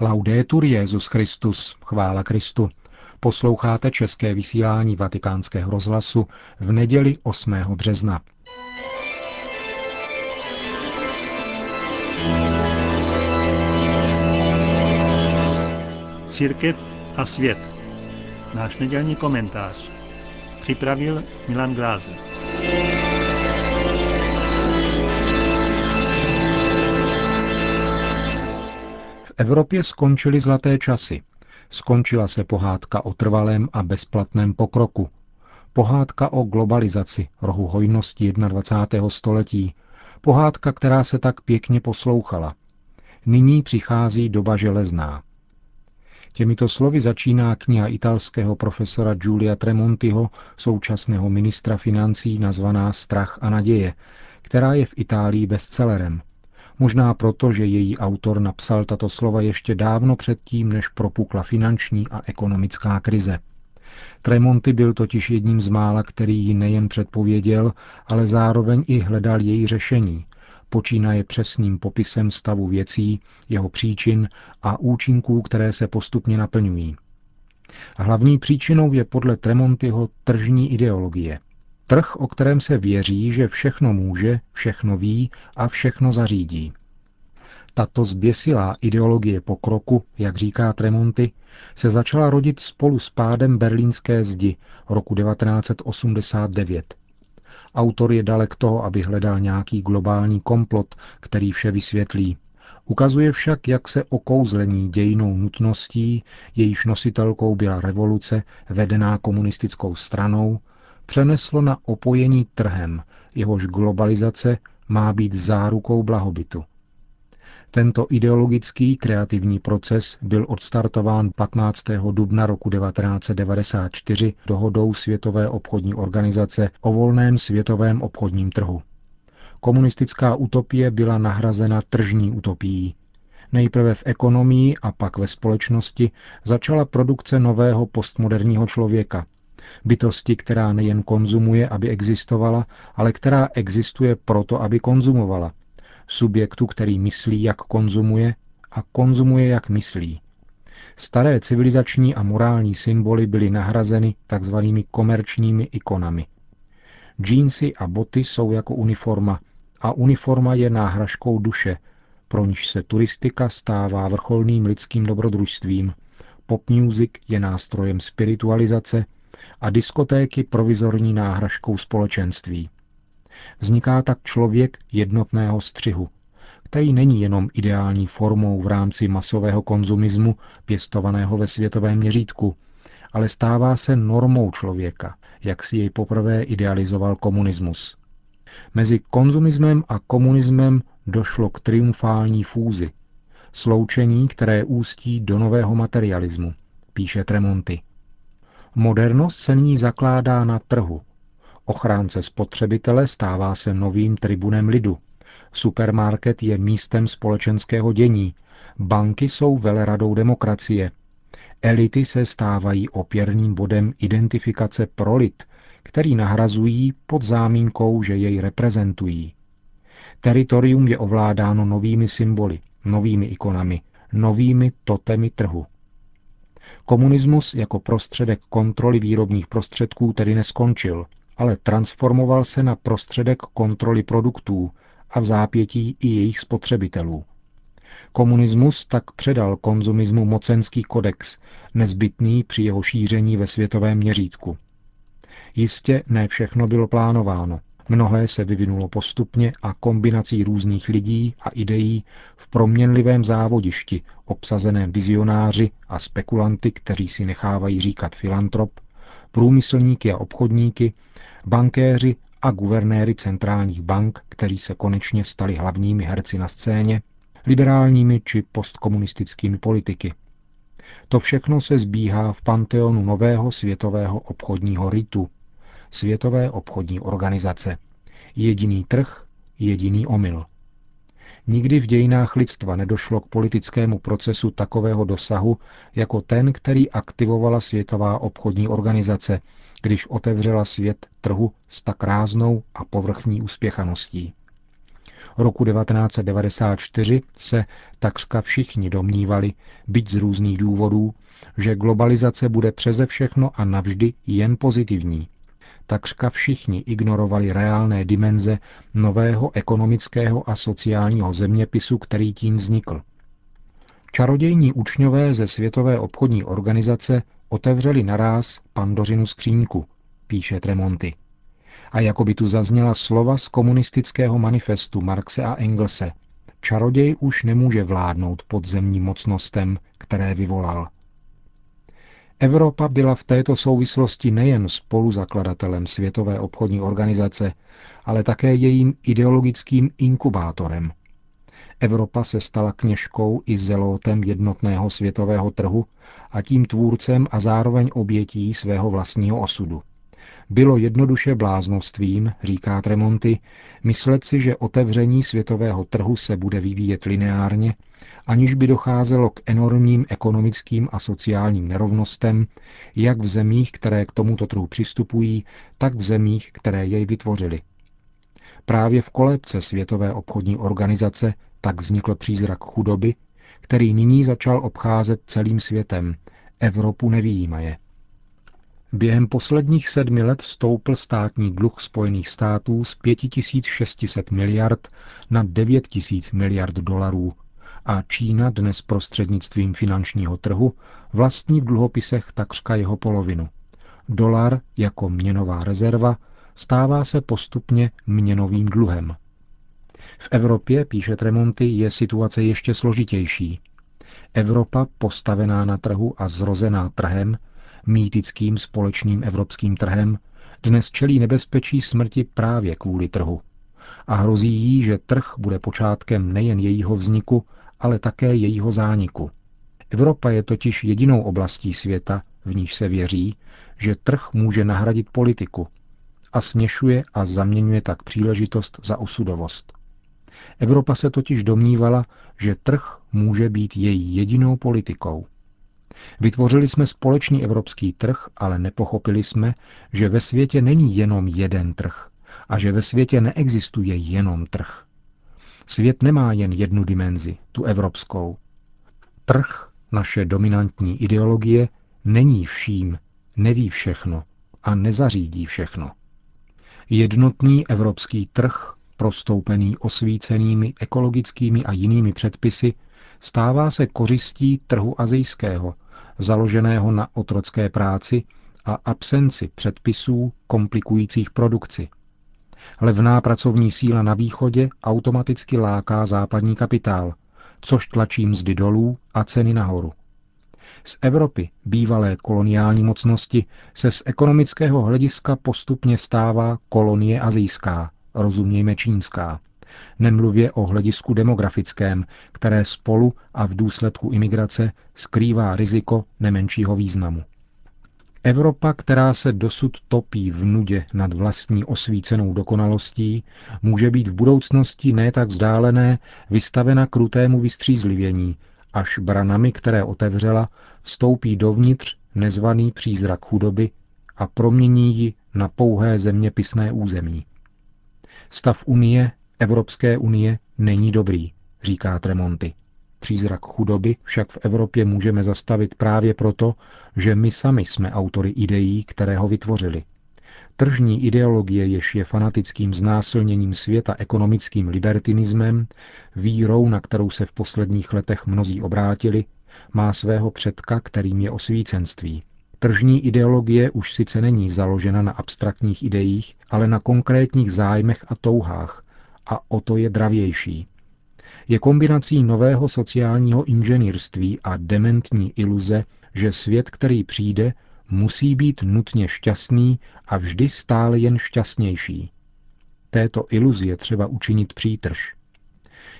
Laudetur Jezus Christus, chvála Kristu. Posloucháte české vysílání Vatikánského rozhlasu v neděli 8. března. Církev a svět. Náš nedělní komentář. Připravil Milan Glázer. Evropě skončily zlaté časy. Skončila se pohádka o trvalém a bezplatném pokroku. Pohádka o globalizaci, rohu hojnosti 21. století. Pohádka, která se tak pěkně poslouchala. Nyní přichází doba železná. Těmito slovy začíná kniha italského profesora Giulia Tremontiho, současného ministra financí nazvaná Strach a naděje, která je v Itálii bestsellerem – Možná proto, že její autor napsal tato slova ještě dávno předtím, než propukla finanční a ekonomická krize. Tremonti byl totiž jedním z mála, který ji nejen předpověděl, ale zároveň i hledal její řešení, počínaje přesným popisem stavu věcí, jeho příčin a účinků, které se postupně naplňují. Hlavní příčinou je podle Tremontyho tržní ideologie – Trh, o kterém se věří, že všechno může, všechno ví a všechno zařídí. Tato zběsilá ideologie pokroku, jak říká Tremonty, se začala rodit spolu s pádem berlínské zdi roku 1989. Autor je dalek toho, aby hledal nějaký globální komplot, který vše vysvětlí. Ukazuje však, jak se okouzlení dějinou nutností, jejíž nositelkou byla revoluce vedená komunistickou stranou, přeneslo na opojení trhem, jehož globalizace má být zárukou blahobytu. Tento ideologický kreativní proces byl odstartován 15. dubna roku 1994 dohodou Světové obchodní organizace o volném světovém obchodním trhu. Komunistická utopie byla nahrazena tržní utopií. Nejprve v ekonomii a pak ve společnosti začala produkce nového postmoderního člověka, Bytosti, která nejen konzumuje, aby existovala, ale která existuje proto, aby konzumovala. Subjektu, který myslí, jak konzumuje a konzumuje, jak myslí. Staré civilizační a morální symboly byly nahrazeny takzvanými komerčními ikonami. Džínsy a boty jsou jako uniforma a uniforma je náhražkou duše, pro níž se turistika stává vrcholným lidským dobrodružstvím. Pop music je nástrojem spiritualizace a diskotéky provizorní náhražkou společenství. Vzniká tak člověk jednotného střihu, který není jenom ideální formou v rámci masového konzumismu pěstovaného ve světovém měřítku, ale stává se normou člověka, jak si jej poprvé idealizoval komunismus. Mezi konzumismem a komunismem došlo k triumfální fúzi, sloučení, které ústí do nového materialismu, píše Tremonti. Modernost se nyní zakládá na trhu. Ochránce spotřebitele stává se novým tribunem lidu. Supermarket je místem společenského dění. Banky jsou veleradou demokracie. Elity se stávají opěrným bodem identifikace pro lid, který nahrazují pod zámínkou, že jej reprezentují. Teritorium je ovládáno novými symboly, novými ikonami, novými totemy trhu. Komunismus jako prostředek kontroly výrobních prostředků tedy neskončil, ale transformoval se na prostředek kontroly produktů a v zápětí i jejich spotřebitelů. Komunismus tak předal konzumismu mocenský kodex, nezbytný při jeho šíření ve světovém měřítku. Jistě ne všechno bylo plánováno. Mnohé se vyvinulo postupně a kombinací různých lidí a ideí v proměnlivém závodišti, obsazeném vizionáři a spekulanty, kteří si nechávají říkat filantrop, průmyslníky a obchodníky, bankéři a guvernéry centrálních bank, kteří se konečně stali hlavními herci na scéně, liberálními či postkomunistickými politiky. To všechno se zbíhá v panteonu nového světového obchodního ritu, Světové obchodní organizace. Jediný trh, jediný omyl. Nikdy v dějinách lidstva nedošlo k politickému procesu takového dosahu, jako ten, který aktivovala Světová obchodní organizace, když otevřela svět trhu s tak ráznou a povrchní uspěchaností. Roku 1994 se takřka všichni domnívali, byť z různých důvodů, že globalizace bude přeze všechno a navždy jen pozitivní. Takřka všichni ignorovali reálné dimenze nového ekonomického a sociálního zeměpisu, který tím vznikl. Čarodějní učňové ze Světové obchodní organizace otevřeli naráz pandořinu skřínku, píše Tremonty. A jako by tu zazněla slova z komunistického manifestu Marxe a Engelse. Čaroděj už nemůže vládnout podzemním mocnostem, které vyvolal. Evropa byla v této souvislosti nejen spoluzakladatelem Světové obchodní organizace, ale také jejím ideologickým inkubátorem. Evropa se stala kněžkou i zelótem jednotného světového trhu a tím tvůrcem a zároveň obětí svého vlastního osudu. Bylo jednoduše bláznostvím, říká Tremonty, myslet si, že otevření světového trhu se bude vyvíjet lineárně, aniž by docházelo k enormním ekonomickým a sociálním nerovnostem, jak v zemích, které k tomuto trhu přistupují, tak v zemích, které jej vytvořily. Právě v kolébce Světové obchodní organizace tak vznikl přízrak chudoby, který nyní začal obcházet celým světem, Evropu nevýjímaje. Během posledních sedmi let stoupl státní dluh Spojených států z 5600 miliard na 9000 miliard dolarů a Čína dnes prostřednictvím finančního trhu vlastní v dluhopisech takřka jeho polovinu. Dolar jako měnová rezerva stává se postupně měnovým dluhem. V Evropě, píše Tremonty, je situace ještě složitější. Evropa, postavená na trhu a zrozená trhem, mýtickým společným evropským trhem, dnes čelí nebezpečí smrti právě kvůli trhu. A hrozí jí, že trh bude počátkem nejen jejího vzniku, ale také jejího zániku. Evropa je totiž jedinou oblastí světa, v níž se věří, že trh může nahradit politiku a směšuje a zaměňuje tak příležitost za osudovost. Evropa se totiž domnívala, že trh může být její jedinou politikou. Vytvořili jsme společný evropský trh, ale nepochopili jsme, že ve světě není jenom jeden trh a že ve světě neexistuje jenom trh. Svět nemá jen jednu dimenzi, tu evropskou. Trh, naše dominantní ideologie, není vším, neví všechno a nezařídí všechno. Jednotný evropský trh, prostoupený osvícenými ekologickými a jinými předpisy, stává se kořistí trhu azijského, založeného na otrocké práci a absenci předpisů komplikujících produkci. Levná pracovní síla na východě automaticky láká západní kapitál, což tlačí mzdy dolů a ceny nahoru. Z Evropy, bývalé koloniální mocnosti, se z ekonomického hlediska postupně stává kolonie azijská, rozumějme čínská. Nemluvě o hledisku demografickém, které spolu a v důsledku imigrace skrývá riziko nemenšího významu. Evropa, která se dosud topí v nudě nad vlastní osvícenou dokonalostí, může být v budoucnosti ne tak vzdálené vystavena krutému vystřízlivění, až branami, které otevřela, vstoupí dovnitř nezvaný přízrak chudoby a promění ji na pouhé zeměpisné území. Stav Unie, Evropské unie, není dobrý, říká Tremonty. Přízrak chudoby však v Evropě můžeme zastavit právě proto, že my sami jsme autory ideí, které ho vytvořili. Tržní ideologie, jež je fanatickým znásilněním světa ekonomickým libertinismem, vírou, na kterou se v posledních letech mnozí obrátili, má svého předka, kterým je osvícenství. Tržní ideologie už sice není založena na abstraktních ideích, ale na konkrétních zájmech a touhách, a o to je dravější je kombinací nového sociálního inženýrství a dementní iluze, že svět, který přijde, musí být nutně šťastný a vždy stále jen šťastnější. Této iluzi je třeba učinit přítrž.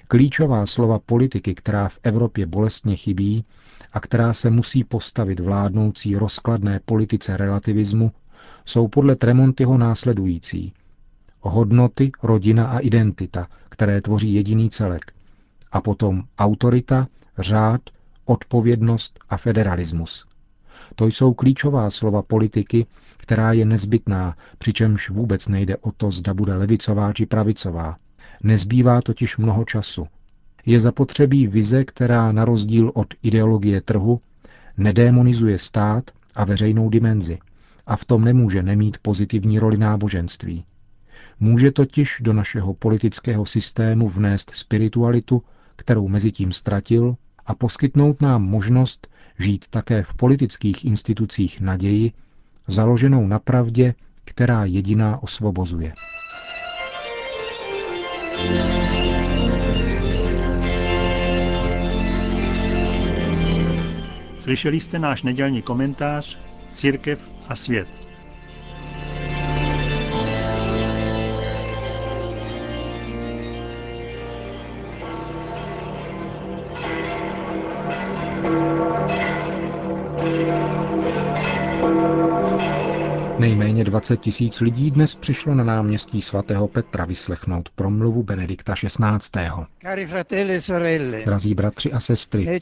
Klíčová slova politiky, která v Evropě bolestně chybí a která se musí postavit vládnoucí rozkladné politice relativismu, jsou podle Tremontyho následující. Hodnoty, rodina a identita, které tvoří jediný celek – a potom autorita, řád, odpovědnost a federalismus. To jsou klíčová slova politiky, která je nezbytná, přičemž vůbec nejde o to, zda bude levicová či pravicová. Nezbývá totiž mnoho času. Je zapotřebí vize, která na rozdíl od ideologie trhu nedémonizuje stát a veřejnou dimenzi a v tom nemůže nemít pozitivní roli náboženství. Může totiž do našeho politického systému vnést spiritualitu, kterou mezi tím ztratil, a poskytnout nám možnost žít také v politických institucích naději, založenou na pravdě, která jediná osvobozuje. Slyšeli jste náš nedělní komentář Církev a svět. 20 tisíc lidí dnes přišlo na náměstí svatého Petra vyslechnout promluvu Benedikta XVI. E Drazí bratři a sestry,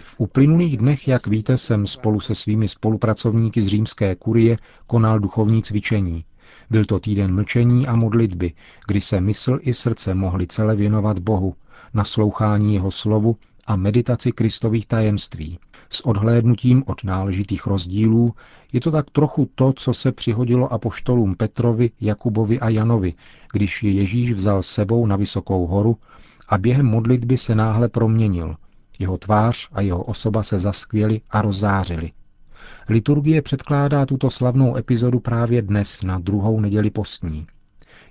v uplynulých dnech, jak víte, jsem spolu se svými spolupracovníky z římské kurie konal duchovní cvičení. Byl to týden mlčení a modlitby, kdy se mysl i srdce mohly celé věnovat Bohu, naslouchání jeho slovu a meditaci Kristových tajemství. S odhlédnutím od náležitých rozdílů je to tak trochu to, co se přihodilo apoštolům Petrovi, Jakubovi a Janovi, když je Ježíš vzal sebou na vysokou horu a během modlitby se náhle proměnil. Jeho tvář a jeho osoba se zaskvěli a rozzářili. Liturgie předkládá tuto slavnou epizodu právě dnes na druhou neděli postní.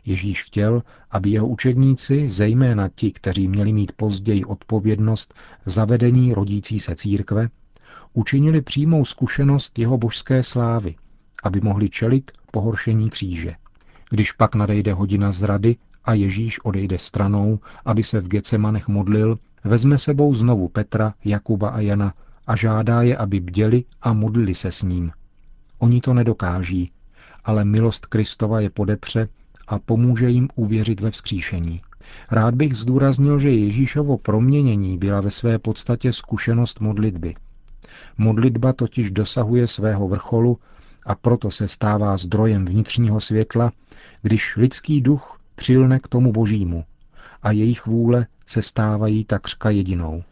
Ježíš chtěl, aby jeho učedníci, zejména ti, kteří měli mít později odpovědnost za vedení rodící se církve, učinili přímou zkušenost jeho božské slávy, aby mohli čelit pohoršení kříže. Když pak nadejde hodina zrady a Ježíš odejde stranou, aby se v Gecemanech modlil, vezme sebou znovu Petra, Jakuba a Jana a žádá je, aby bděli a modlili se s ním. Oni to nedokáží, ale milost Kristova je podepře a pomůže jim uvěřit ve vzkříšení. Rád bych zdůraznil, že Ježíšovo proměnění byla ve své podstatě zkušenost modlitby. Modlitba totiž dosahuje svého vrcholu a proto se stává zdrojem vnitřního světla, když lidský duch přilne k tomu božímu a jejich vůle se stávají takřka jedinou.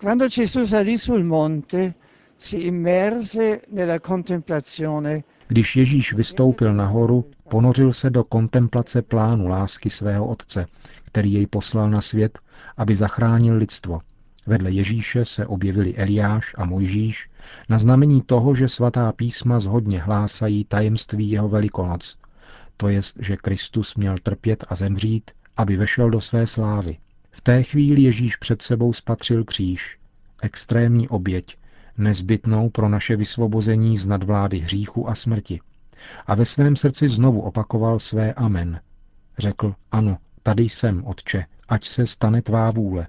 quando Gesù salì sul monte, si immerse nella contemplazione Když Ježíš vystoupil nahoru, ponořil se do kontemplace plánu lásky svého Otce, který jej poslal na svět, aby zachránil lidstvo. Vedle Ježíše se objevili Eliáš a Mojžíš na znamení toho, že svatá písma zhodně hlásají tajemství jeho velikonoc, to jest, že Kristus měl trpět a zemřít, aby vešel do své slávy. V té chvíli Ježíš před sebou spatřil kříž, extrémní oběť, nezbytnou pro naše vysvobození z nadvlády hříchu a smrti. A ve svém srdci znovu opakoval své amen. Řekl, ano, tady jsem, Otče, ať se stane tvá vůle.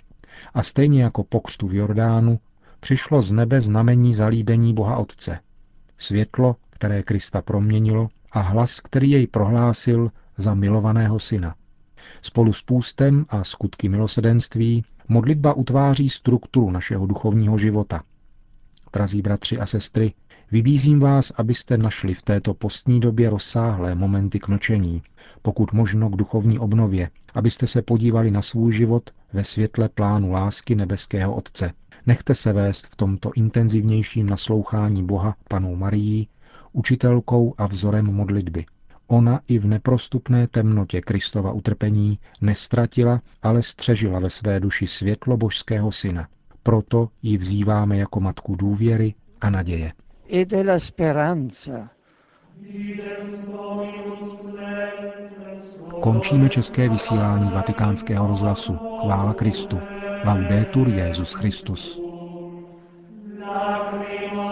A stejně jako po křtu v Jordánu, přišlo z nebe znamení zalíbení Boha Otce. Světlo, které Krista proměnilo, a hlas, který jej prohlásil za milovaného syna. Spolu s půstem a skutky milosedenství modlitba utváří strukturu našeho duchovního života. Drazí bratři a sestry, vybízím vás, abyste našli v této postní době rozsáhlé momenty k mlčení, pokud možno k duchovní obnově, abyste se podívali na svůj život ve světle plánu lásky nebeského Otce. Nechte se vést v tomto intenzivnějším naslouchání Boha panou Marií, učitelkou a vzorem modlitby. Ona i v neprostupné temnotě Kristova utrpení nestratila, ale střežila ve své duši světlo božského syna. Proto ji vzýváme jako matku důvěry a naděje. E la speranza. Končíme české vysílání vatikánského rozhlasu. Chvála Kristu. Laudetur Jezus Christus. Lacrimo